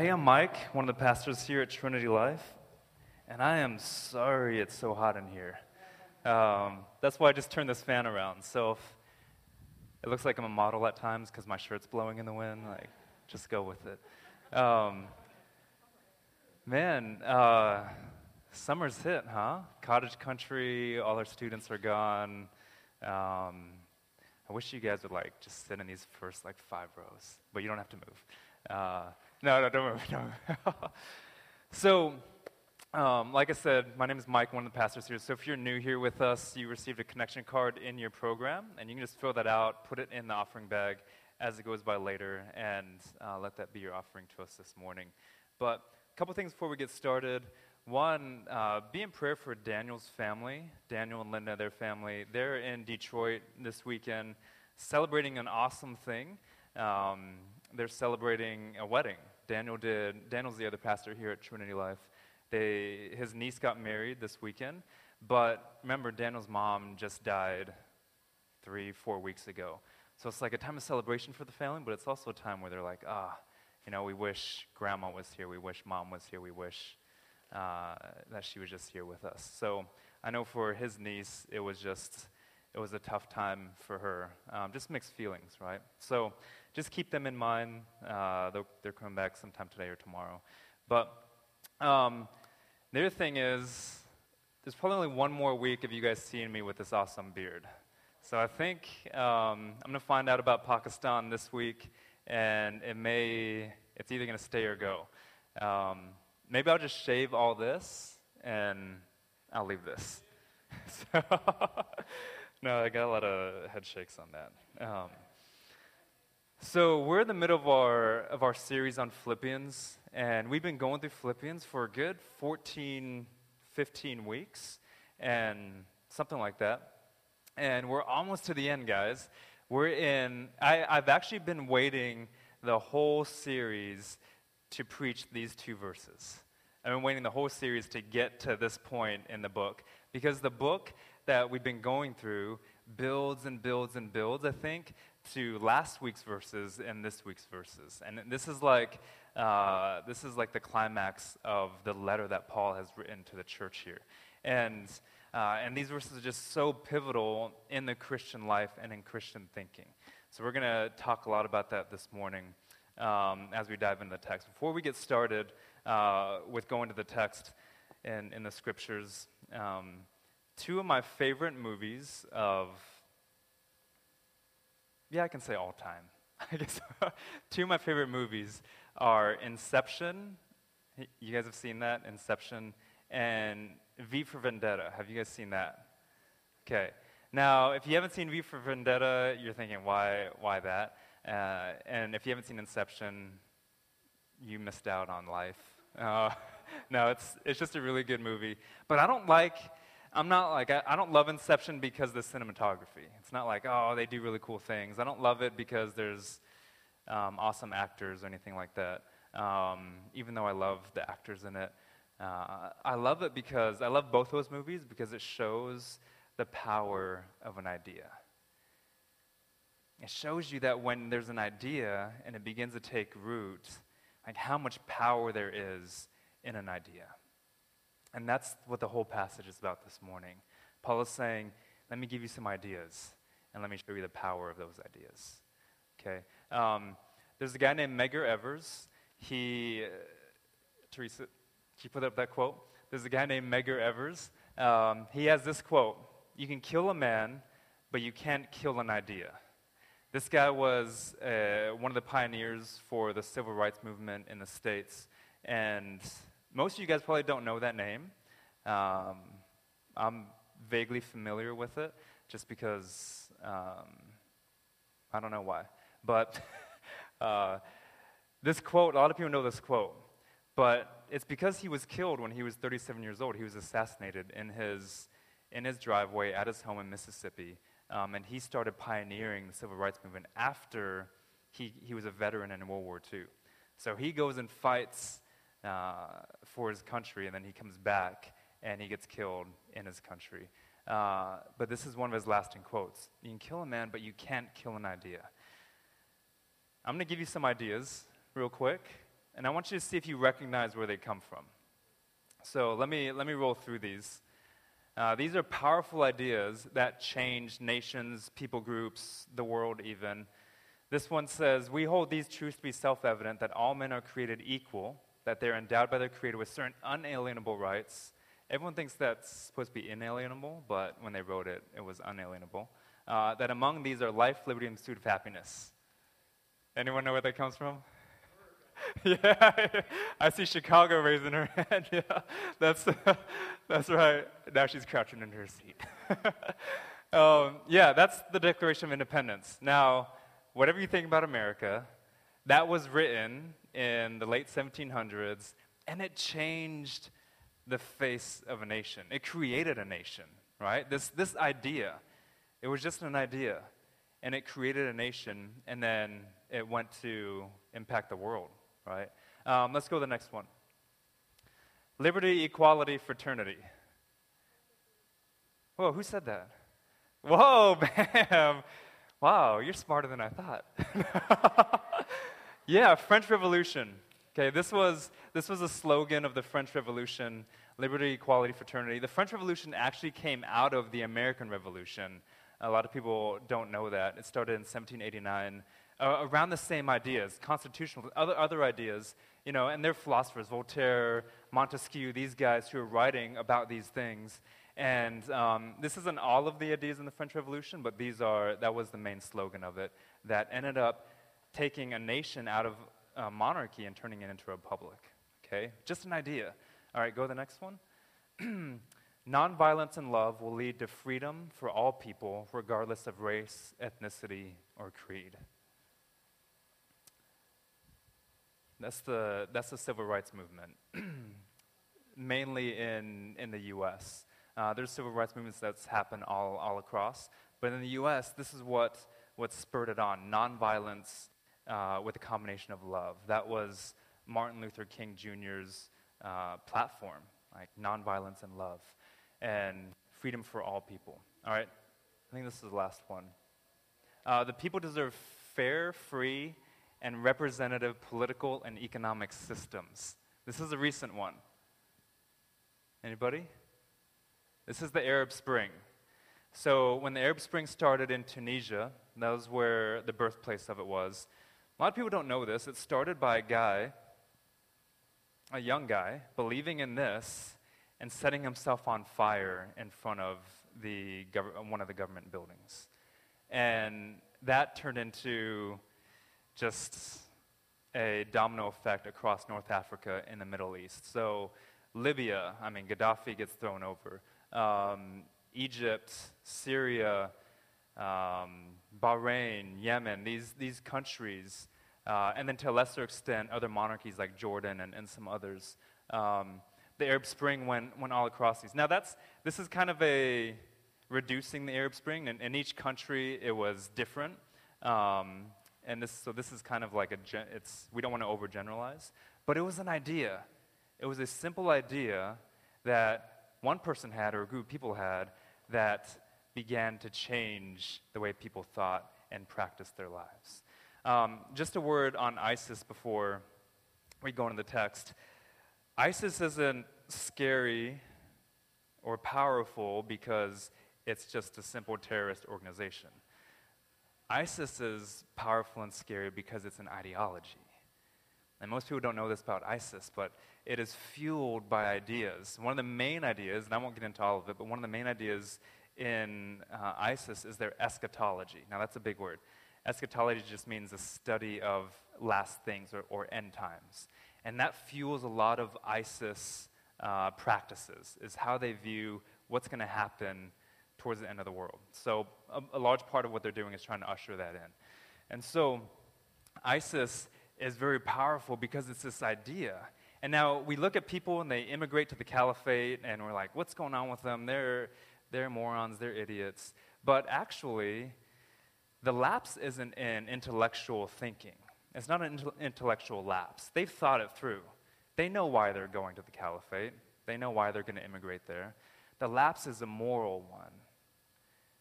Hey, I'm Mike, one of the pastors here at Trinity Life, and I am sorry it's so hot in here. Um, that's why I just turned this fan around. So if it looks like I'm a model at times because my shirt's blowing in the wind, like, just go with it. Um, man, uh, summer's hit, huh? Cottage country, all our students are gone. Um, I wish you guys would like just sit in these first like five rows, but you don't have to move. Uh, no, no, don't worry. So, um, like I said, my name is Mike, one of the pastors here. So if you're new here with us, you received a connection card in your program, and you can just fill that out, put it in the offering bag as it goes by later, and uh, let that be your offering to us this morning. But a couple things before we get started. One, uh, be in prayer for Daniel's family, Daniel and Linda, their family. They're in Detroit this weekend celebrating an awesome thing. Um, they're celebrating a wedding. Daniel did. Daniel's the other pastor here at Trinity Life. They, his niece got married this weekend, but remember, Daniel's mom just died three, four weeks ago. So it's like a time of celebration for the family, but it's also a time where they're like, ah, you know, we wish grandma was here, we wish mom was here, we wish uh, that she was just here with us. So I know for his niece, it was just, it was a tough time for her. Um, just mixed feelings, right? So just keep them in mind. Uh, they're coming back sometime today or tomorrow. But um, the other thing is, there's probably only one more week of you guys seeing me with this awesome beard. So I think um, I'm going to find out about Pakistan this week, and it may, it's either going to stay or go. Um, maybe I'll just shave all this, and I'll leave this. so, no, I got a lot of head shakes on that. Um, so we're in the middle of our of our series on Philippians, and we've been going through Philippians for a good 14, 15 weeks, and something like that. And we're almost to the end, guys. We're in. I, I've actually been waiting the whole series to preach these two verses. I've been waiting the whole series to get to this point in the book because the book that we've been going through builds and builds and builds, I think, to last week's verses and this week's verses. And this is like, uh, this is like the climax of the letter that Paul has written to the church here. And, uh, and these verses are just so pivotal in the Christian life and in Christian thinking. So we're going to talk a lot about that this morning um, as we dive into the text. Before we get started uh, with going to the text in, in the scriptures, um, two of my favorite movies of yeah, I can say all time. I guess two of my favorite movies are Inception. You guys have seen that, Inception, and V for Vendetta. Have you guys seen that? Okay. Now, if you haven't seen V for Vendetta, you're thinking, why, why that? Uh, and if you haven't seen Inception, you missed out on life. Uh, no, it's, it's just a really good movie. But I don't like I'm not like, I, I, don't love Inception because of the cinematography. It's not like, oh, they do really cool things. I don't love it because there's um, awesome actors or anything like that, um, even though I love the actors in it. Uh, I love it because I love both those movies because it shows the power of an idea. It shows you that when there's an idea and it begins to take root, like how much power there is in an idea. And that's what the whole passage is about this morning. Paul is saying, let me give you some ideas, and let me show you the power of those ideas. Okay? Um, there's a guy named Medgar Evers. He, uh, Teresa, you put up that quote? There's a guy named Medgar Evers. Um, he has this quote You can kill a man, but you can't kill an idea. This guy was uh, one of the pioneers for the civil rights movement in the States. And most of you guys probably don't know that name. Um, I'm vaguely familiar with it just because um, I don't know why. But uh, this quote, a lot of people know this quote, but it's because he was killed when he was 37 years old. He was assassinated in his, in his driveway at his home in Mississippi. Um, and he started pioneering the civil rights movement after he, he was a veteran in World War II. So he goes and fights uh, for his country, and then he comes back and he gets killed in his country. Uh, but this is one of his lasting quotes You can kill a man, but you can't kill an idea. I'm going to give you some ideas real quick, and I want you to see if you recognize where they come from. So let me, let me roll through these. Uh, these are powerful ideas that change nations, people groups, the world even. This one says, We hold these truths to be self evident that all men are created equal, that they're endowed by their Creator with certain unalienable rights. Everyone thinks that's supposed to be inalienable, but when they wrote it, it was unalienable. Uh, that among these are life, liberty, and pursuit of happiness. Anyone know where that comes from? yeah, I see Chicago raising her hand. Yeah, that's, that's right. Now she's crouching in her seat. um, yeah, that's the Declaration of Independence. Now, whatever you think about America, that was written in the late 1700s, and it changed the face of a nation. It created a nation, right? This, this idea, it was just an idea, and it created a nation, and then it went to impact the world right? Um, let's go to the next one. Liberty, equality, fraternity. Whoa, who said that? Whoa, bam. Wow, you're smarter than I thought. yeah, French Revolution. Okay, this was, this was a slogan of the French Revolution liberty, equality, fraternity. The French Revolution actually came out of the American Revolution. A lot of people don't know that. It started in 1789 uh, around the same ideas, constitutional, other, other ideas, you know, and they're philosophers, Voltaire, Montesquieu, these guys who are writing about these things. And um, this isn't all of the ideas in the French Revolution, but these are, that was the main slogan of it, that ended up taking a nation out of uh, monarchy and turning it into a republic. Okay? Just an idea. All right, go to the next one. Nonviolence and love will lead to freedom for all people, regardless of race, ethnicity, or creed. That's the, that's the civil rights movement, mainly in, in the US. Uh, there's civil rights movements that's happened all, all across, but in the US, this is what, what spurred it on nonviolence uh, with a combination of love. That was Martin Luther King Jr.'s uh, platform, like nonviolence and love, and freedom for all people. All right, I think this is the last one. Uh, the people deserve fair, free, and representative political and economic systems. This is a recent one. Anybody? This is the Arab Spring. So, when the Arab Spring started in Tunisia, that was where the birthplace of it was. A lot of people don't know this. It started by a guy, a young guy, believing in this and setting himself on fire in front of the gov- one of the government buildings. And that turned into just a domino effect across North Africa and the Middle East. So, Libya, I mean, Gaddafi gets thrown over. Um, Egypt, Syria, um, Bahrain, Yemen, these, these countries, uh, and then to a lesser extent, other monarchies like Jordan and, and some others. Um, the Arab Spring went, went all across these. Now, that's, this is kind of a reducing the Arab Spring. In, in each country, it was different. Um, and this, so this is kind of like a, it's, we don't want to overgeneralize, but it was an idea. It was a simple idea that one person had or a group of people had that began to change the way people thought and practiced their lives. Um, just a word on ISIS before we go into the text. ISIS isn't scary or powerful because it's just a simple terrorist organization. ISIS is powerful and scary because it's an ideology. And most people don't know this about ISIS, but it is fueled by ideas. One of the main ideas, and I won't get into all of it, but one of the main ideas in uh, ISIS is their eschatology. Now, that's a big word. Eschatology just means the study of last things or, or end times. And that fuels a lot of ISIS uh, practices, is how they view what's going to happen towards the end of the world. So, a, a, large part of what they're doing is trying to usher that in. And so, ISIS is very powerful because it's this idea. And now we look at people and they immigrate to the caliphate, and we're like, what's going on with them? They're, they're morons, they're idiots. But actually, the lapse isn't in intellectual thinking. It's not an intellectual lapse. They've thought it through. They know why they're going to the caliphate, they know why they're going to immigrate there. The lapse is a moral one.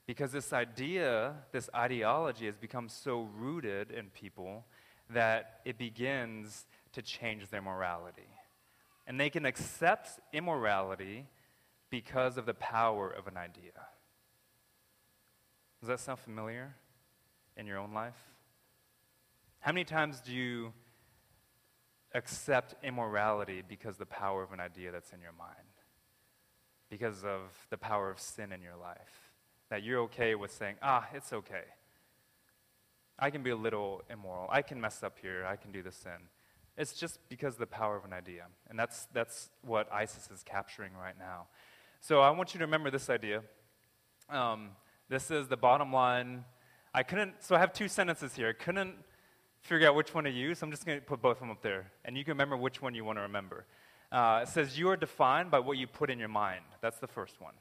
Because this idea, this ideology has become so rooted in people that it begins to change their morality. And they can accept immorality because of the power of an idea. Does that sound familiar in your own life? How many times do you accept immorality because the power of an idea that's in your mind? Because of the power of sin in your life? That you're okay with saying, ah, it's okay. I can be a little immoral. I can mess up here. I can do the sin. It's just because of the power of an idea. And that's, that's what ISIS is capturing right now. So I want you to remember this idea. Um, this is the bottom line. I couldn't, so I have two sentences here. I couldn't figure out which one to use, so I'm just going to put both of them up there. And you can remember which one you want to remember. Uh, it says, You are defined by what you put in your mind. That's the first one.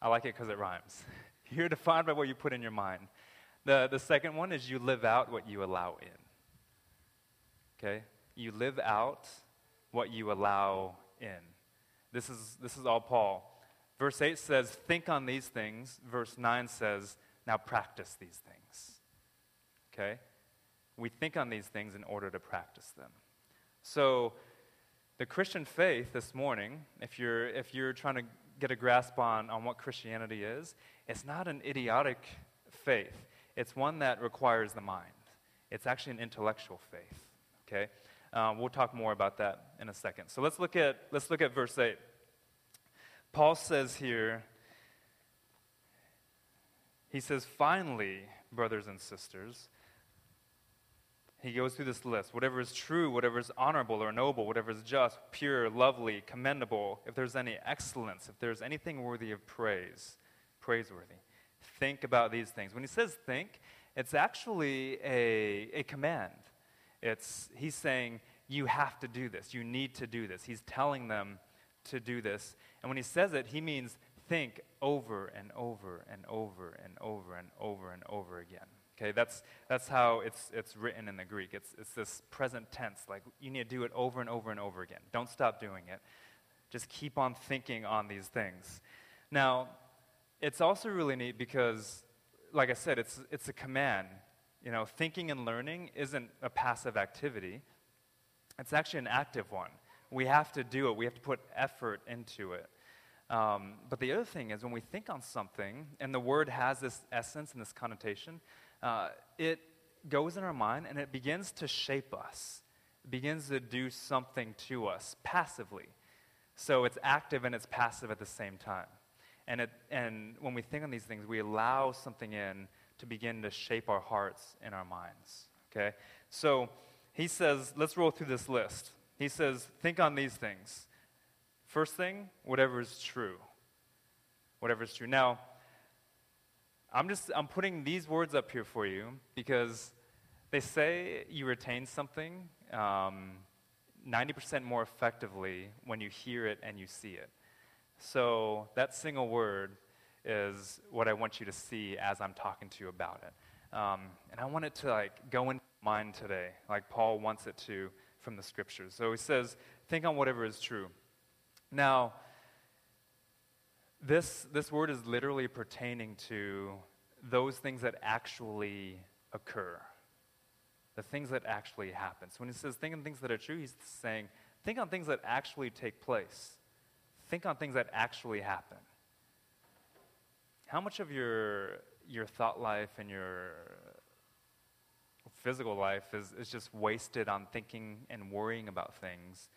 I like it because it rhymes. You're defined by what you put in your mind. The, the second one is you live out what you allow in. Okay? You live out what you allow in. This is, this is all Paul. Verse 8 says, Think on these things. Verse 9 says, Now practice these things. Okay? We think on these things in order to practice them. So, the Christian faith this morning, if you're, if you're trying to get a grasp on, on what Christianity is, it's not an idiotic faith. It's one that requires the mind. It's actually an intellectual faith. Okay? Um, we'll talk more about that in a second. So let's look at, let's look at verse 8. Paul says here, he says, finally, brothers and sisters, he goes through this list. Whatever is true, whatever is honorable or noble, whatever is just, pure, lovely, commendable, if there's any excellence, if there's anything worthy of praise, praiseworthy, think about these things. When he says think, it's actually a, a command. It's, he's saying, you have to do this. You need to do this. He's telling them to do this. And when he says it, he means think over and over and over and over and over and over again. Okay, that's, that's how it's, it's written in the Greek. It's, it's this present tense. Like, you need to do it over and over and over again. Don't stop doing it. Just keep on thinking on these things. Now, it's also really neat because, like I said, it's, it's a command. You know, thinking and learning isn't a passive activity, it's actually an active one. We have to do it, we have to put effort into it. Um, but the other thing is, when we think on something, and the word has this essence and this connotation, uh, it goes in our mind and it begins to shape us. It begins to do something to us passively. So it's active and it's passive at the same time. And, it, and when we think on these things, we allow something in to begin to shape our hearts and our minds. Okay? So he says, let's roll through this list. He says, think on these things. First thing, whatever is true. Whatever is true. Now, I'm just I'm putting these words up here for you because they say you retain something um, 90% more effectively when you hear it and you see it. So that single word is what I want you to see as I'm talking to you about it. Um, and I want it to like go into mind today, like Paul wants it to from the scriptures. So he says, think on whatever is true. Now, this, this word is literally pertaining to those things that actually occur, the things that actually happen. So when he says think on things that are true, he's saying think on things that actually take place, think on things that actually happen. How much of your, your thought life and your physical life is, is just wasted on thinking and worrying about things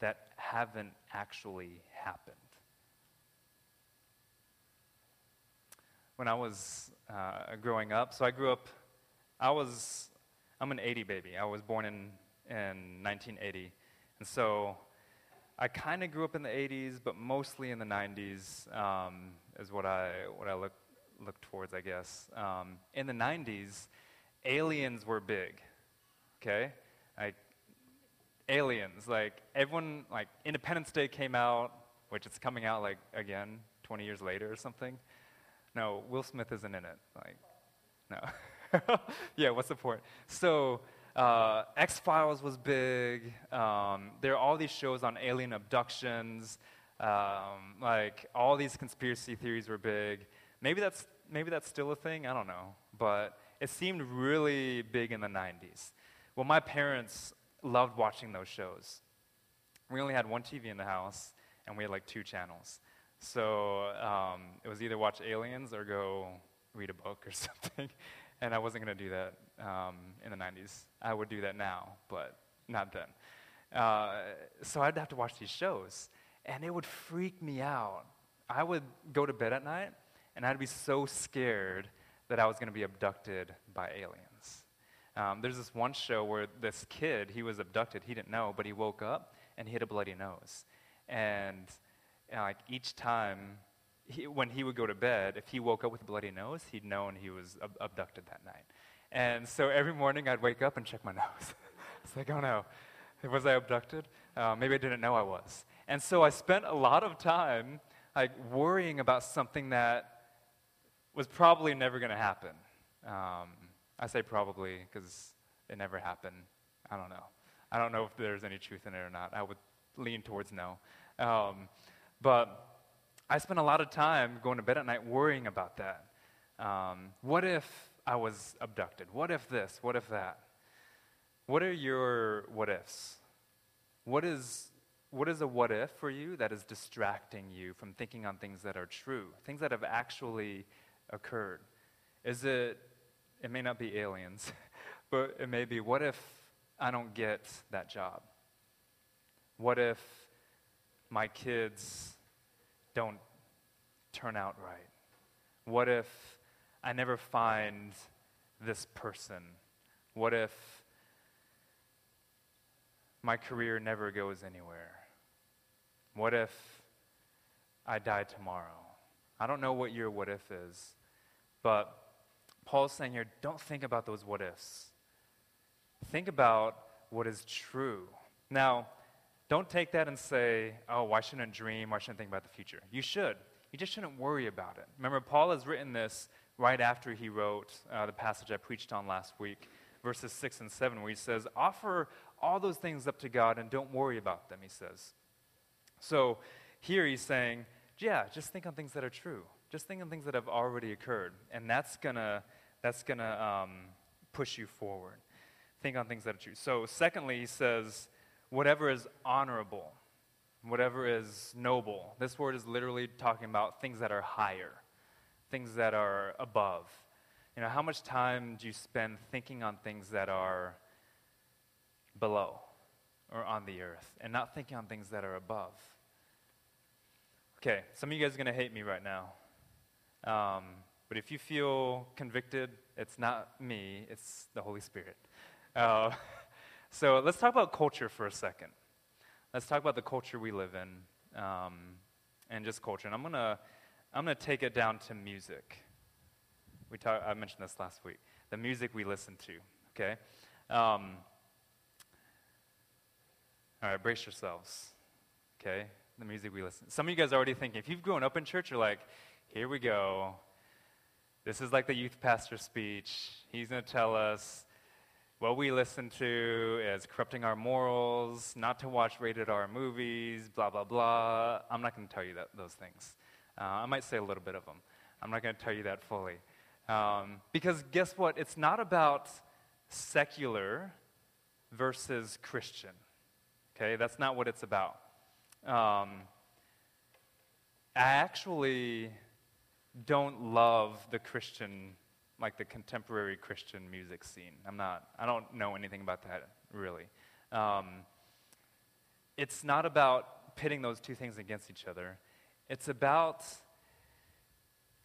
that haven't actually happened? when I was uh, growing up. So I grew up, I was, I'm an 80 baby. I was born in, in 1980. And so I kind of grew up in the 80s, but mostly in the 90s um, is what I, what I look, look towards, I guess. Um, in the 90s, aliens were big, okay? Like, aliens, like, everyone, like, Independence Day came out, which it's coming out, like, again, 20 years later or something. No, Will Smith isn't in it. Like, no. yeah, what's the point? So, uh, X Files was big. Um, there are all these shows on alien abductions. Um, like all these conspiracy theories were big. Maybe that's maybe that's still a thing. I don't know, but it seemed really big in the '90s. Well, my parents loved watching those shows. We only had one TV in the house, and we had like two channels. So um, it was either watch Aliens or go read a book or something. and I wasn't going to do that um, in the 90s. I would do that now, but not then. Uh, so I'd have to watch these shows, and it would freak me out. I would go to bed at night, and I'd be so scared that I was going to be abducted by aliens. Um, there's this one show where this kid, he was abducted, he didn't know, but he woke up and he had a bloody nose. And, like each time, he, when he would go to bed, if he woke up with a bloody nose, he'd known he was ab- abducted that night. And so every morning I'd wake up and check my nose. it's like, oh no, was I abducted? Uh, maybe I didn't know I was. And so I spent a lot of time like worrying about something that was probably never going to happen. Um, I say probably because it never happened. I don't know. I don't know if there's any truth in it or not. I would lean towards no. Um, but I spent a lot of time going to bed at night worrying about that. Um, what if I was abducted? What if this? What if that? What are your what ifs? What is, what is a what if for you that is distracting you from thinking on things that are true, things that have actually occurred? Is it, it may not be aliens, but it may be what if I don't get that job? What if my kids don't turn out right? What if I never find this person? What if my career never goes anywhere? What if I die tomorrow? I don't know what your what if is, but Paul's saying here don't think about those what ifs. Think about what is true. Now, don't take that and say, oh, why shouldn't I dream? Why shouldn't I think about the future? You should. You just shouldn't worry about it. Remember, Paul has written this right after he wrote uh, the passage I preached on last week, verses 6 and 7, where he says, Offer all those things up to God and don't worry about them, he says. So here he's saying, yeah, just think on things that are true. Just think on things that have already occurred. And that's to that's gonna, um, push you forward. Think on things that are true. So, secondly, he says, whatever is honorable, whatever is noble. This word is literally talking about things that are higher, things that are above. You know, how much time do you spend thinking on things that are below or on the earth and not thinking on things that are above. Okay, some of you guys are going to hate me right now. Um, but if you feel convicted, it's not me, it's the Holy Spirit. Uh, so let's talk about culture for a second. Let's talk about the culture we live in um, and just culture. And I'm going to I'm to take it down to music. We talk, I mentioned this last week. The music we listen to, okay? Um, all right, brace yourselves. Okay? The music we listen. Some of you guys are already thinking, if you've grown up in church, you're like, here we go. This is like the youth pastor speech. He's going to tell us what we listen to is corrupting our morals, not to watch rated R movies, blah, blah, blah. I'm not going to tell you that, those things. Uh, I might say a little bit of them. I'm not going to tell you that fully. Um, because guess what? It's not about secular versus Christian. Okay, that's not what it's about. Um, I actually don't love the Christian, like the contemporary Christian music scene. I'm not, I don't know anything about that really. Um, it's not about pitting those two things against each other, it's about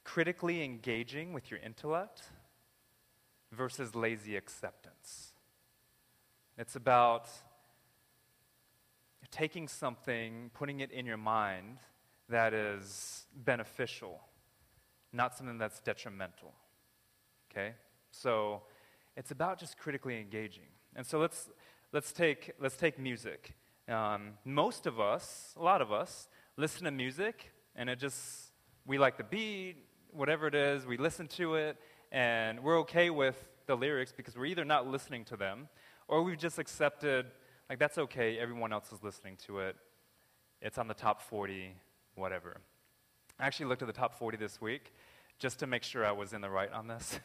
critically engaging with your intellect versus lazy acceptance. It's about taking something, putting it in your mind that is beneficial, not something that's detrimental. Okay? So it's about just critically engaging. And so let's, let's, take, let's take music. Um, most of us, a lot of us, listen to music and it just, we like the beat, whatever it is, we listen to it, and we're okay with the lyrics because we're either not listening to them or we've just accepted like, that's okay. Everyone else is listening to it. It's on the top 40, whatever. I actually looked at the top 40 this week just to make sure I was in the right on this.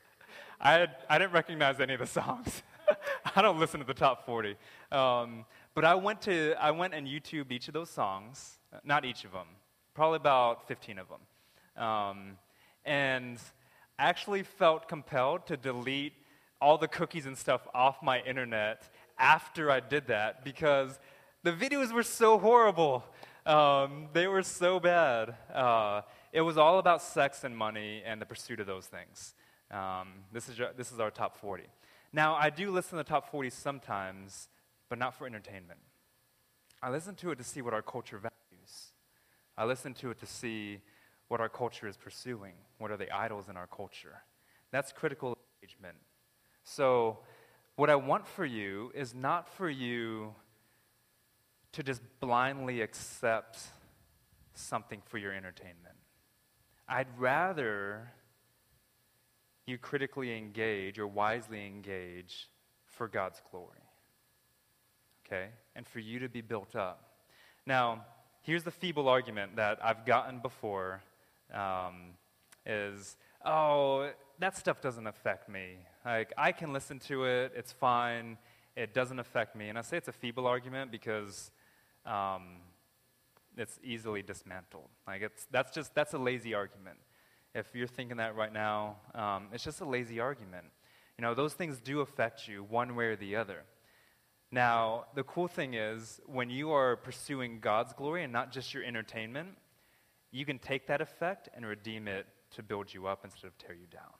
I, had, I didn't recognize any of the songs. I don't listen to the top 40. Um, but I went, to, I went and YouTubed each of those songs, not each of them, probably about 15 of them. Um, and actually felt compelled to delete all the cookies and stuff off my internet after I did that because the videos were so horrible. Um, they were so bad. Uh, it was all about sex and money and the pursuit of those things. Um, this, is, this is our top 40. Now, I do listen to the top 40 sometimes, but not for entertainment. I listen to it to see what our culture values. I listen to it to see what our culture is pursuing. What are the idols in our culture? That's critical engagement. So, what I want for you is not for you to just blindly accept something for your entertainment. I'd rather you critically engage or wisely engage for God's glory. Okay? And for you to be built up. Now, here's the feeble argument that I've gotten before um, is, oh, that stuff doesn't affect me. Like, I can listen to it, it's fine, it doesn't affect me. And I say it's a feeble argument because um, it's easily dismantled. Like, it's, that's just, that's a lazy argument. If you're thinking that right now, um, it's just a lazy argument. You know, those things do affect you one way or the other. Now, the cool thing is, when you are pursuing God's glory and not just your entertainment, you can take that effect and redeem it to build you up instead of tear you down.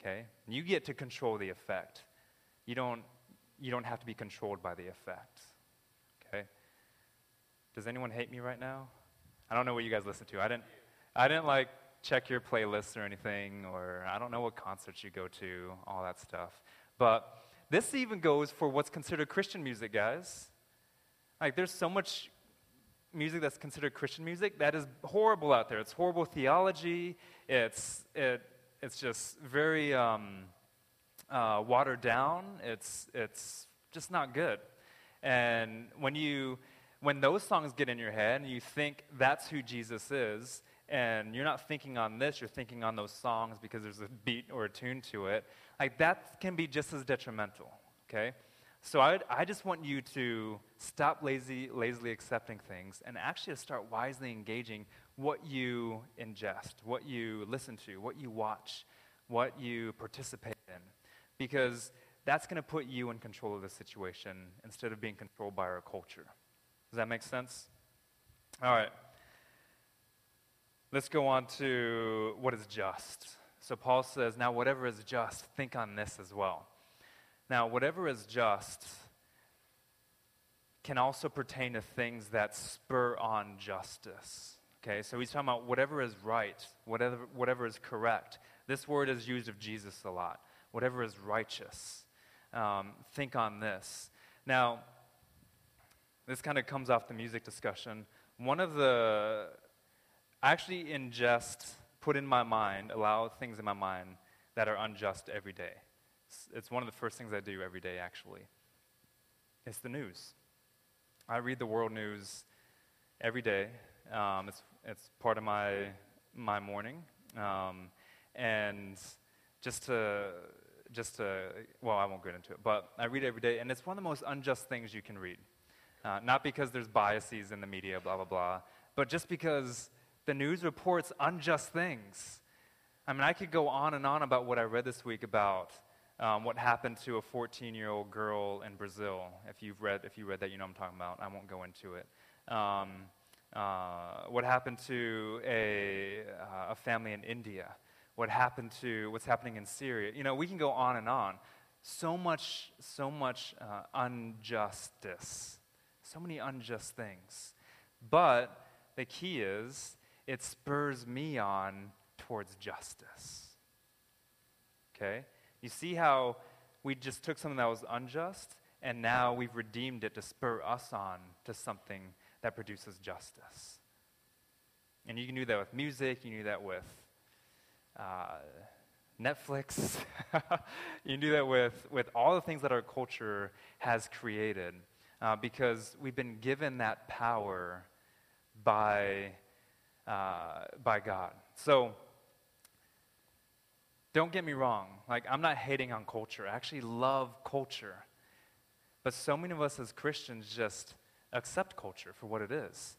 Okay? You get to control the effect. You don't, you don't have to be controlled by the effect. Does anyone hate me right now? I don't know what you guys listen to. I didn't, I didn't like check your playlists or anything, or I don't know what concerts you go to, all that stuff. But this even goes for what's considered Christian music, guys. Like, there's so much music that's considered Christian music that is horrible out there. It's horrible theology. It's, it, it's just very um, uh, watered down. It's, it's just not good. And when, you, when those songs get in your head and you think that's who Jesus is, and you're not thinking on this, you're thinking on those songs because there's a beat or a tune to it, like that can be just as detrimental, okay? So I, I just want you to stop lazy, lazily accepting things and actually start wisely engaging what you ingest, what you listen to, what you watch, what you participate in. Because that's going to put you in control of the situation instead of being controlled by our culture. Does that make sense? All right. Let's go on to what is just. So Paul says, Now, whatever is just, think on this as well. Now, whatever is just can also pertain to things that spur on justice. Okay, so he's talking about whatever is right, whatever, whatever is correct. This word is used of Jesus a lot. Whatever is righteous. Um, think on this. Now, this kind of comes off the music discussion. One of the, I actually ingest, put in my mind, allow things in my mind that are unjust every day. It's, one of the first things I do every day, actually. It's the news. I read the world news every day. Um, it's, it's part of my, my morning. Um, and just to, just to, well, I won't get into it, but I read it every day, and it's one of the most unjust things you can read. Uh, not because there's biases in the media, blah, blah, blah, but just because the news reports unjust things. I mean, I could go on and on about what I read this week about um, what happened to a 14-year-old girl in Brazil. If you've read, if you read that, you know I'm talking about. I won't go into it. Um, uh, what happened to a, uh, a family in India? What happened to what's happening in Syria? You know, we can go on and on. So much, so much uh, injustice. So many unjust things. But the key is, it spurs me on towards justice. Okay? You see how we just took something that was unjust and now we've redeemed it to spur us on to something that produces justice. And you can do that with music, you can do that with uh, Netflix, you can do that with, with all the things that our culture has created uh, because we've been given that power by, uh, by God. So, Don't get me wrong. Like, I'm not hating on culture. I actually love culture. But so many of us as Christians just accept culture for what it is.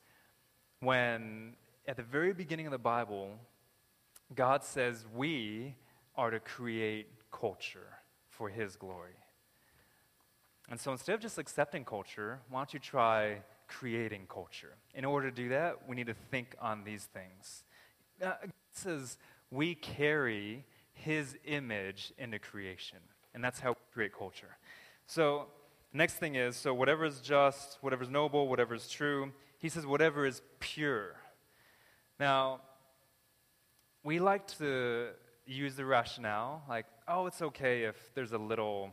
When at the very beginning of the Bible, God says we are to create culture for His glory. And so instead of just accepting culture, why don't you try creating culture? In order to do that, we need to think on these things. It says we carry his image into creation. And that's how we create culture. So, next thing is so whatever is just, whatever is noble, whatever is true, he says whatever is pure. Now, we like to use the rationale like, oh, it's okay if there's a little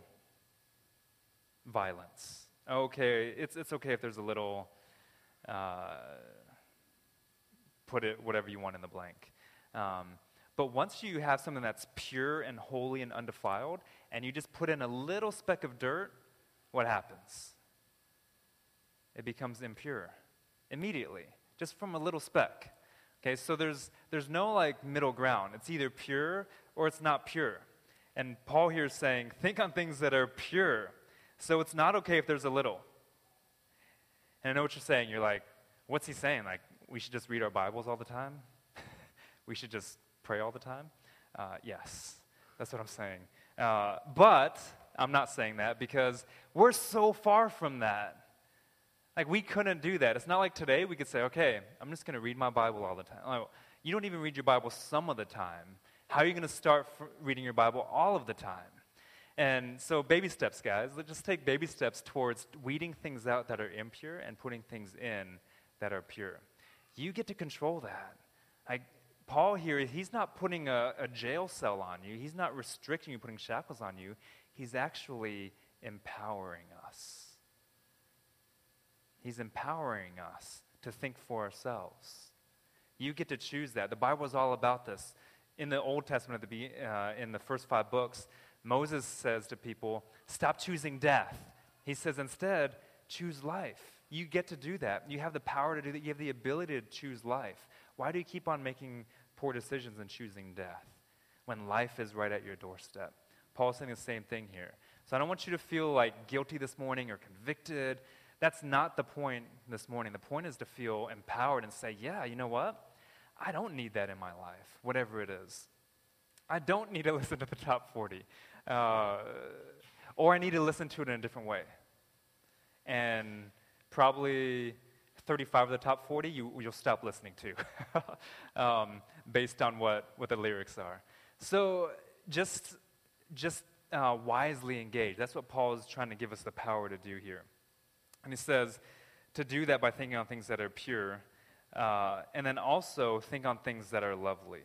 violence. Okay, it's, it's okay if there's a little, uh, put it whatever you want in the blank. Um, but once you have something that's pure and holy and undefiled, and you just put in a little speck of dirt, what happens? It becomes impure immediately, just from a little speck. Okay, so there's, there's no like middle ground. It's either pure or it's not pure. And Paul here is saying, think on things that are pure. So it's not okay if there's a little. And I know what you're saying. You're like, what's he saying? Like, we should just read our Bibles all the time? we should just pray all the time? Uh, yes, that's what I'm saying. Uh, but I'm not saying that because we're so far from that. Like, we couldn't do that. It's not like today we could say, okay, I'm just going to read my Bible all the time. Like, you don't even read your Bible some of the time. How are you going to start reading your Bible all of the time? And so, baby steps, guys. Let's just take baby steps towards weeding things out that are impure and putting things in that are pure. You get to control that. Like, Paul here, he's not putting a, a jail cell on you, he's not restricting you, putting shackles on you. He's actually empowering us. He's empowering us to think for ourselves. You get to choose that. The Bible is all about this. In the Old Testament, the, uh, in the first five books, Moses says to people, Stop choosing death. He says, Instead, choose life. You get to do that. You have the power to do that. You have the ability to choose life. Why do you keep on making poor decisions and choosing death when life is right at your doorstep? Paul's saying the same thing here. So I don't want you to feel like guilty this morning or convicted. That's not the point this morning. The point is to feel empowered and say, yeah, you know what? I don't need that in my life, whatever it is. I don't need to listen to the top 40. Uh, or I need to listen to it in a different way. And probably 35 of the top 40 you, you'll stop listening to um, based on what, what the lyrics are. So just, just uh, wisely engage. That's what Paul is trying to give us the power to do here. And he says to do that by thinking on things that are pure, uh, and then also think on things that are lovely.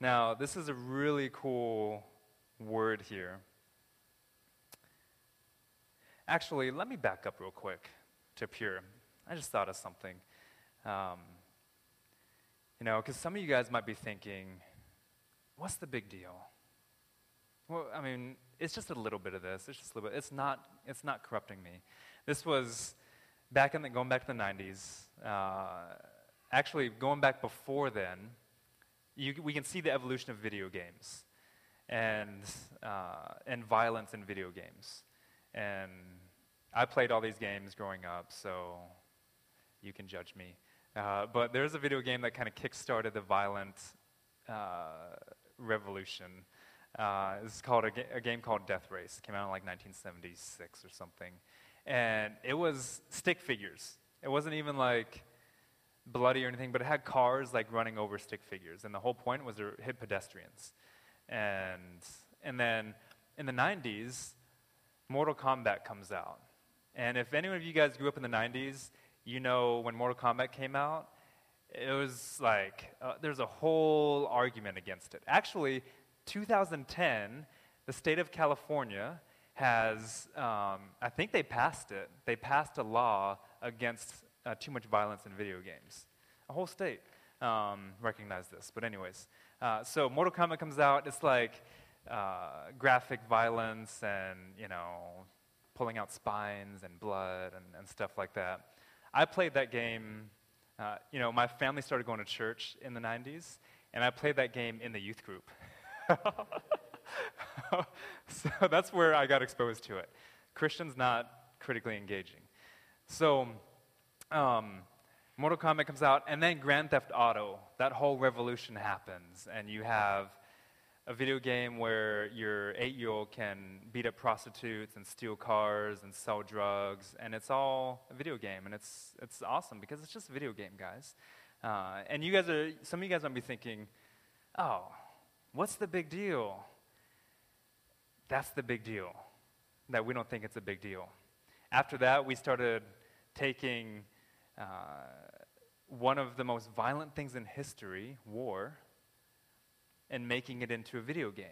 Now, this is a really cool word here. Actually, let me back up real quick to pure. I just thought of something. Um, you know, because some of you guys might be thinking, what's the big deal? Well, I mean, it's just a little bit of this. It's just a little bit. It's not. It's not corrupting me. This was back in the going back to the '90s. Uh, actually, going back before then, you, we can see the evolution of video games and uh, and violence in video games. And I played all these games growing up, so you can judge me. Uh, but there's a video game that kind of kickstarted the violent uh, revolution. Uh, it's called a, ga- a, game called Death Race. It came out in like 1976 or something, and it was stick figures. It wasn't even like bloody or anything, but it had cars like running over stick figures, and the whole point was to hit pedestrians. And and then in the 90s, Mortal Kombat comes out, and if any of you guys grew up in the 90s, you know, when Mortal Kombat came out, it was like uh, there's a whole argument against it. Actually, 2010, the state of California has, um, I think they passed it. They passed a law against uh, too much violence in video games. A whole state um, recognized this. But, anyways, uh, so Mortal Kombat comes out. It's like uh, graphic violence and, you know, pulling out spines and blood and, and stuff like that. I played that game, uh, you know, my family started going to church in the 90s, and I played that game in the youth group. so that's where I got exposed to it. Christians not critically engaging. So, um, Mortal Kombat comes out, and then Grand Theft Auto. That whole revolution happens, and you have a video game where your eight year old can beat up prostitutes and steal cars and sell drugs, and it's all a video game, and it's, it's awesome because it's just a video game, guys. Uh, and you guys are, some of you guys might be thinking, oh, what's the big deal? That's the big deal, that we don't think it's a big deal. After that, we started taking uh, one of the most violent things in history, war, and making it into a video game.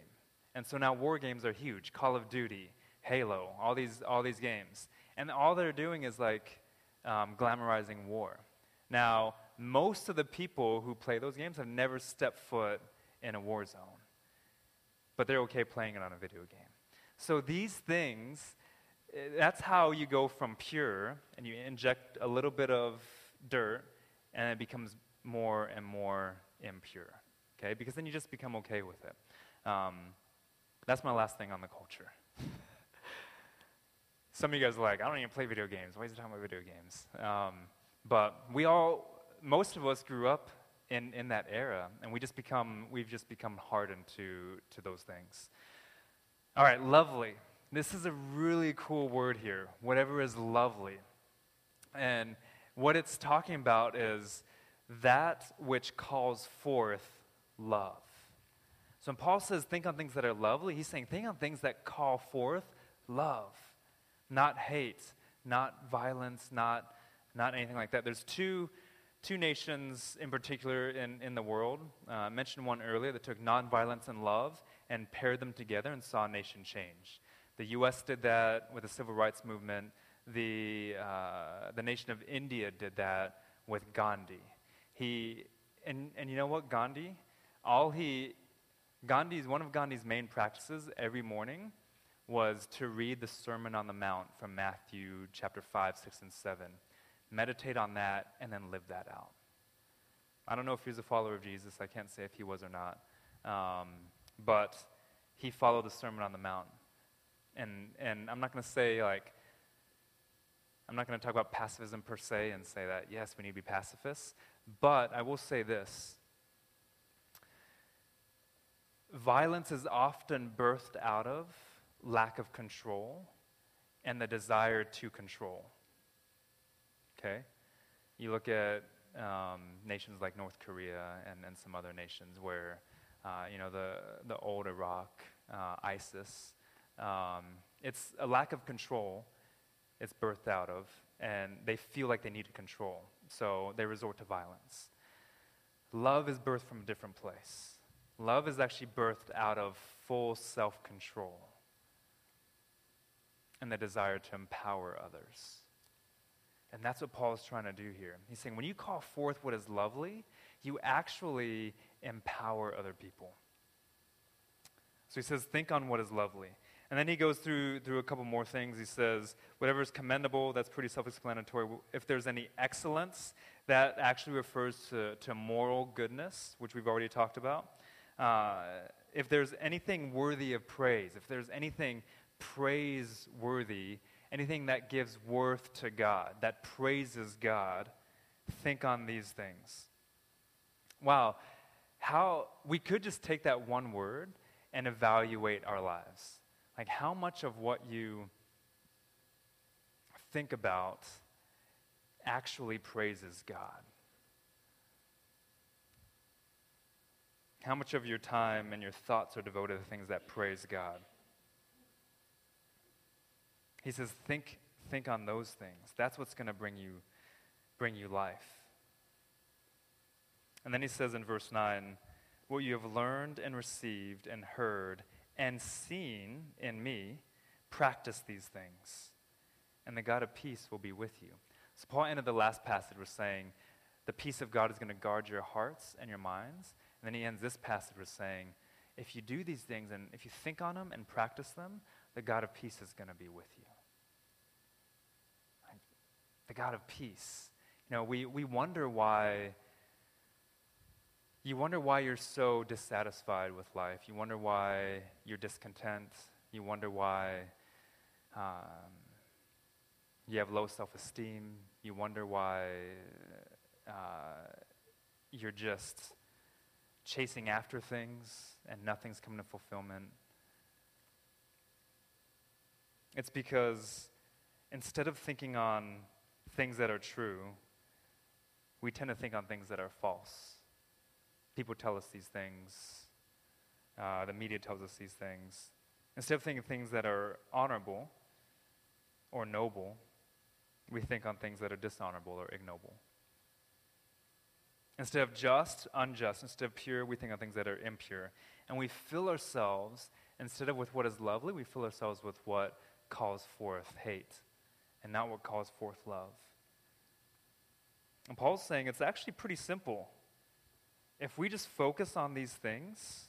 And so now war games are huge Call of Duty, Halo, all these, all these games. And all they're doing is like um, glamorizing war. Now, most of the people who play those games have never stepped foot in a war zone, but they're okay playing it on a video game. So these things, eh, that's how you go from pure and you inject a little bit of dirt and it becomes more and more impure okay? Because then you just become okay with it. Um, that's my last thing on the culture. Some of you guys are like, I don't even play video games. Why is he talking about video games? Um, but we all, most of us grew up in, in that era, and we just become, we've just become hardened to, to those things. All right, lovely. This is a really cool word here. Whatever is lovely. And what it's talking about is that which calls forth love. So when Paul says, think on things that are lovely, he's saying, think on things that call forth love, not hate, not violence, not, not anything like that. There's two, two nations in particular in, in the world. Uh, I mentioned one earlier that took nonviolence and love and paired them together and saw a nation change. The U.S. did that with the civil rights movement. The, uh, the nation of India did that with Gandhi. He, and, and you know what? Gandhi, all he, Gandhi's, one of Gandhi's main practices every morning was to read the Sermon on the Mount from Matthew chapter 5, 6, and 7. Meditate on that and then live that out. I don't know if he was a follower of Jesus. I can't say if he was or not. Um, but he followed the Sermon on the Mount. And, and I'm not going to say, like, I'm not going to talk about pacifism per se and say that, yes, we need to be pacifists. But I will say this Violence is often birthed out of lack of control and the desire to control. Okay? You look at um, nations like North Korea and, and some other nations where, uh, you know, the, the old Iraq, uh, ISIS, um, it's a lack of control it's birthed out of, and they feel like they need to control, so they resort to violence. Love is birthed from a different place. Love is actually birthed out of full self control and the desire to empower others. And that's what Paul is trying to do here. He's saying when you call forth what is lovely, you actually empower other people. So he says, think on what is lovely. And then he goes through, through a couple more things. He says, whatever is commendable, that's pretty self explanatory. If there's any excellence, that actually refers to, to moral goodness, which we've already talked about. Uh, if there's anything worthy of praise, if there's anything praiseworthy, anything that gives worth to God, that praises God, think on these things. Wow, how we could just take that one word and evaluate our lives. Like, how much of what you think about actually praises God? How much of your time and your thoughts are devoted to things that praise God? He says, think, think on those things. That's what's going to bring you, bring you life. And then he says in verse 9, What you have learned and received and heard and seen in me, practice these things, and the God of peace will be with you. So Paul ended the last passage with saying, The peace of God is going to guard your hearts and your minds. And then he ends this passage with saying, if you do these things and if you think on them and practice them, the God of peace is going to be with you. The God of peace. You know, we, we wonder why You wonder why you're so dissatisfied with life. You wonder why you're discontent. You wonder why um, you have low self esteem. You wonder why uh, you're just chasing after things and nothing's coming to fulfillment. It's because instead of thinking on things that are true, we tend to think on things that are false. People tell us these things, uh, the media tells us these things. Instead of thinking things that are honorable or noble, we think on things that are dishonorable or ignoble. Instead of just, unjust. Instead of pure, we think on things that are impure. And we fill ourselves, instead of with what is lovely, we fill ourselves with what calls forth hate and not what calls forth love. And Paul's saying it's actually pretty simple. If we just focus on these things,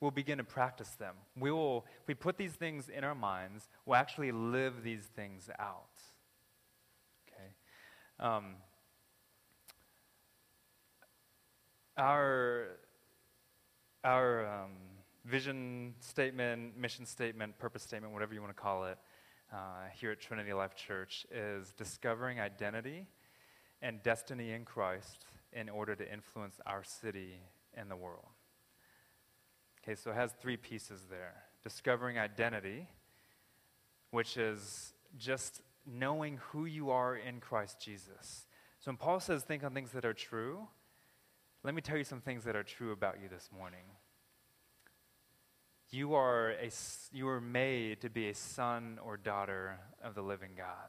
we'll begin to practice them. We will, if we put these things in our minds, we'll actually live these things out. Okay? Um, our our um, vision statement, mission statement, purpose statement, whatever you want to call it, uh, here at Trinity Life Church is discovering identity and destiny in Christ in order to influence our city and the world. Okay, so it has three pieces there discovering identity, which is just knowing who you are in Christ Jesus. So when Paul says, think on things that are true, let me tell you some things that are true about you this morning. You are, a, you are made to be a son or daughter of the living God.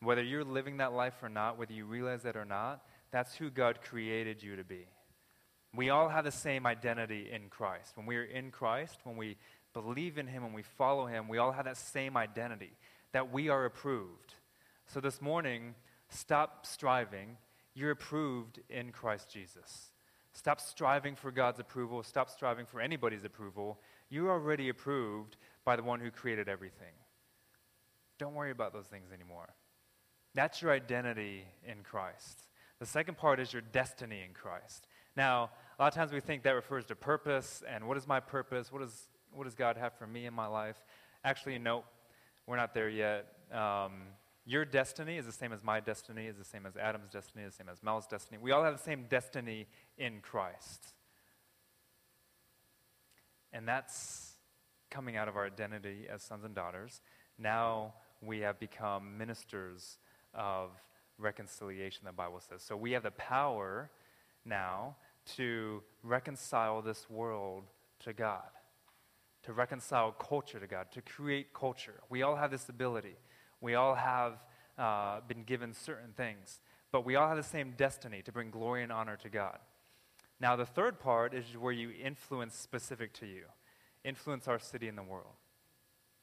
Whether you're living that life or not, whether you realize that or not, that's who God created you to be. We all have the same identity in Christ. When we are in Christ, when we believe in Him, when we follow Him, we all have that same identity that we are approved. So this morning, stop striving. You're approved in Christ Jesus. Stop striving for God's approval. Stop striving for anybody's approval. You're already approved by the one who created everything. Don't worry about those things anymore. That's your identity in Christ. The second part is your destiny in Christ. Now, a lot of times we think that refers to purpose and what is my purpose? What, is, what does God have for me in my life? Actually, no, we're not there yet. Um, your destiny is the same as my destiny, is the same as Adam's destiny, is the same as Mel's destiny. We all have the same destiny in Christ. And that's coming out of our identity as sons and daughters. Now we have become ministers of reconciliation, the Bible says. So we have the power now to reconcile this world to God, to reconcile culture to God, to create culture. We all have this ability. We all have uh, been given certain things, but we all have the same destiny to bring glory and honor to God. Now, the third part is where you influence specific to you, influence our city and the world.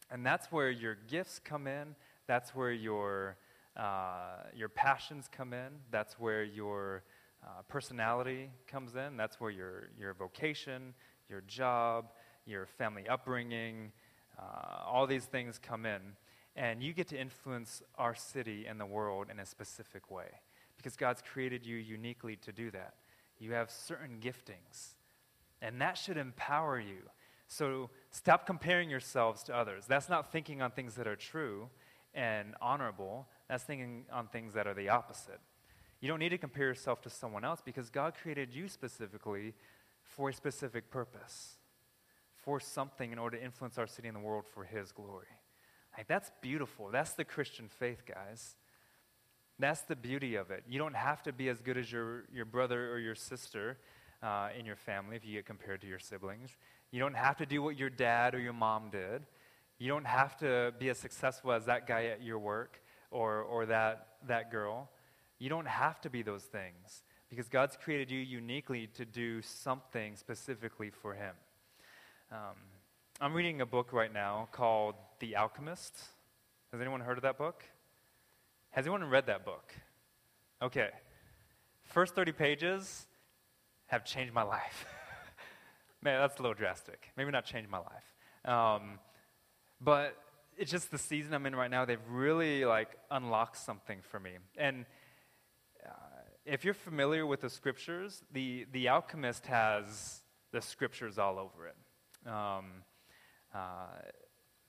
And that's where your gifts come in, that's where your, uh, your passions come in, that's where your uh, personality comes in, that's where your, your vocation, your job, your family upbringing, uh, all these things come in. And you get to influence our city and the world in a specific way because God's created you uniquely to do that. You have certain giftings, and that should empower you. So stop comparing yourselves to others. That's not thinking on things that are true and honorable, that's thinking on things that are the opposite. You don't need to compare yourself to someone else because God created you specifically for a specific purpose, for something in order to influence our city and the world for His glory. Like, that's beautiful. That's the Christian faith, guys. That's the beauty of it. You don't have to be as good as your, your brother or your sister uh, in your family if you get compared to your siblings. You don't have to do what your dad or your mom did. You don't have to be as successful as that guy at your work or, or that, that girl. You don't have to be those things because God's created you uniquely to do something specifically for Him. Um, I'm reading a book right now called The Alchemist. Has anyone heard of that book? Has anyone read that book? Okay. First 30 pages have changed my life. Man, that's a little drastic. Maybe not changed my life. Um, but it's just the season I'm in right now. They've really like unlocked something for me. And uh, if you're familiar with the scriptures, the, the Alchemist has the scriptures all over it. Um, uh,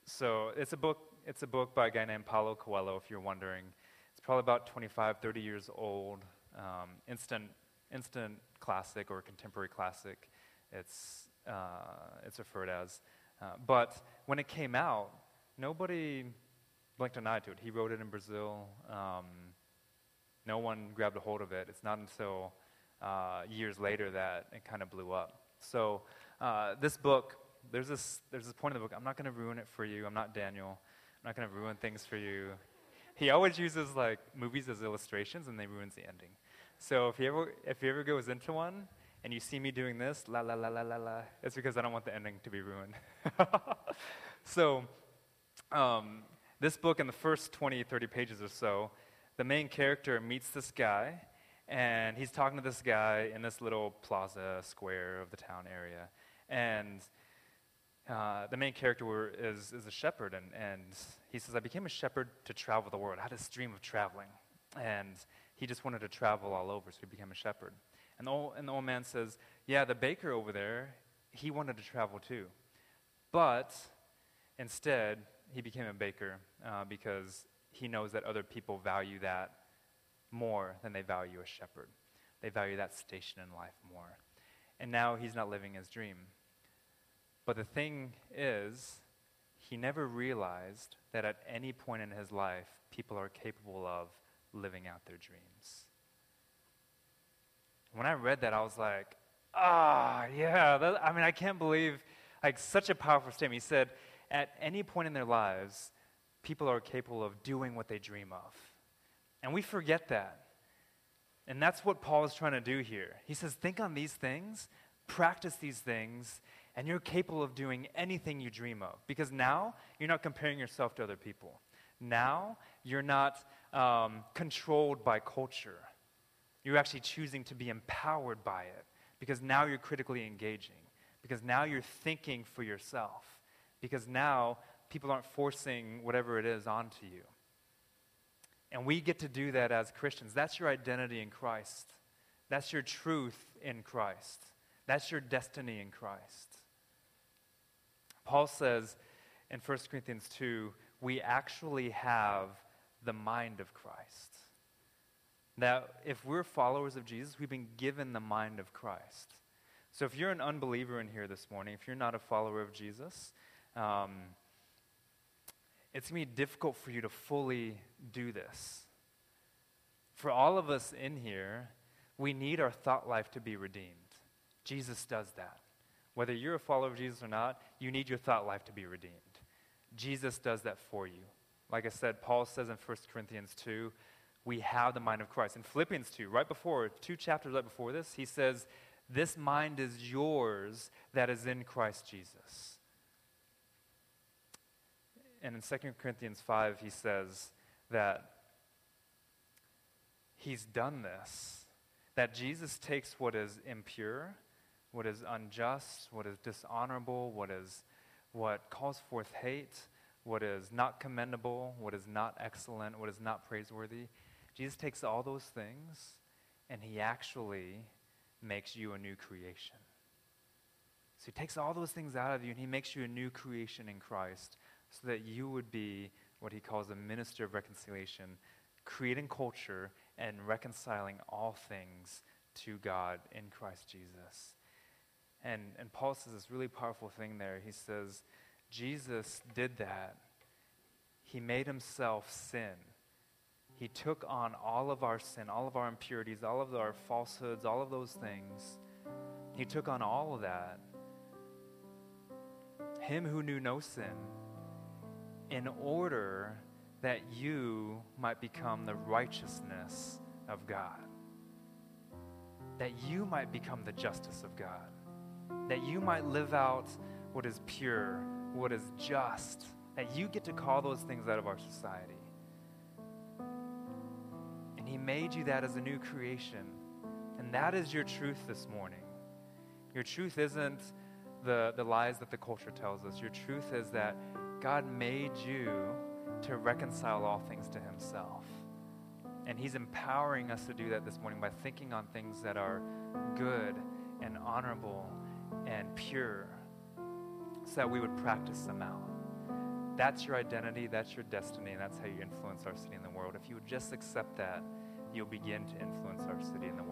so it's a book. It's a book by a guy named Paulo Coelho. If you're wondering, it's probably about 25, 30 years old. Um, instant, instant classic or contemporary classic. It's uh, it's referred as. Uh, but when it came out, nobody blinked an eye to it. He wrote it in Brazil. Um, no one grabbed a hold of it. It's not until uh, years later that it kind of blew up. So uh, this book, there's this, there's this point in the book. I'm not going to ruin it for you. I'm not Daniel. I'm not going to ruin things for you. He always uses like movies as illustrations, and they ruins the ending. So if he ever if he ever goes into one and you see me doing this, la la la la la la, it's because I don't want the ending to be ruined. so um, this book, in the first 20, 30 pages or so, the main character meets this guy, and he's talking to this guy in this little plaza square of the town area. And uh, the main character is, is a shepherd, and, and he says, I became a shepherd to travel the world. I had this dream of traveling. And he just wanted to travel all over, so he became a shepherd. And the old, and the old man says, Yeah, the baker over there, he wanted to travel too. But instead, he became a baker uh, because he knows that other people value that more than they value a shepherd. They value that station in life more. And now he's not living his dream. But the thing is, he never realized that at any point in his life, people are capable of living out their dreams. When I read that, I was like, ah, yeah. That, I mean, I can't believe, like, such a powerful statement. He said, at any point in their lives, people are capable of doing what they dream of. And we forget that. And that's what Paul is trying to do here. He says, think on these things, practice these things, and you're capable of doing anything you dream of. Because now you're not comparing yourself to other people. Now you're not um, controlled by culture. You're actually choosing to be empowered by it. Because now you're critically engaging. Because now you're thinking for yourself. Because now people aren't forcing whatever it is onto you. And we get to do that as Christians. That's your identity in Christ. That's your truth in Christ. That's your destiny in Christ. Paul says in 1 Corinthians 2 we actually have the mind of Christ. That if we're followers of Jesus, we've been given the mind of Christ. So if you're an unbeliever in here this morning, if you're not a follower of Jesus, um, it's going to be difficult for you to fully do this. For all of us in here, we need our thought life to be redeemed. Jesus does that. Whether you're a follower of Jesus or not, you need your thought life to be redeemed. Jesus does that for you. Like I said, Paul says in 1 Corinthians 2, we have the mind of Christ. In Philippians 2, right before, two chapters right before this, he says, This mind is yours that is in Christ Jesus and in 2 Corinthians 5, he says that he's done this, that Jesus takes what is impure, what is unjust, what is dishonorable, what is what calls forth hate, what is not commendable, what is not excellent, what is not praiseworthy. Jesus takes all those things and he actually makes you a new creation. So he takes all those things out of you and he makes you a new creation in Christ so that you would be what he calls a minister of reconciliation, creating culture and reconciling all things to God in Christ Jesus. And, and Paul says this really powerful thing there. He says, Jesus did that. He made himself sin. He took on all of our sin, all of our impurities, all of our falsehoods, all of those things. He took on all of that. Him who knew no sin in order that you might become the righteousness of God. That you might become the justice of God. That you might live out what is pure, what is just. That you get to call those things out of our society. And He made you that as a new creation. And that is your truth this morning. Your truth isn't the, the lies that the culture tells us. Your truth is that God made you to reconcile all things to Himself. And He's empowering us to do that this morning by thinking on things that are good and honorable and pure so that we would practice them out. That's your identity, that's your destiny, and that's how you influence our city and the world. If you would just accept that, you'll begin to influence our city and the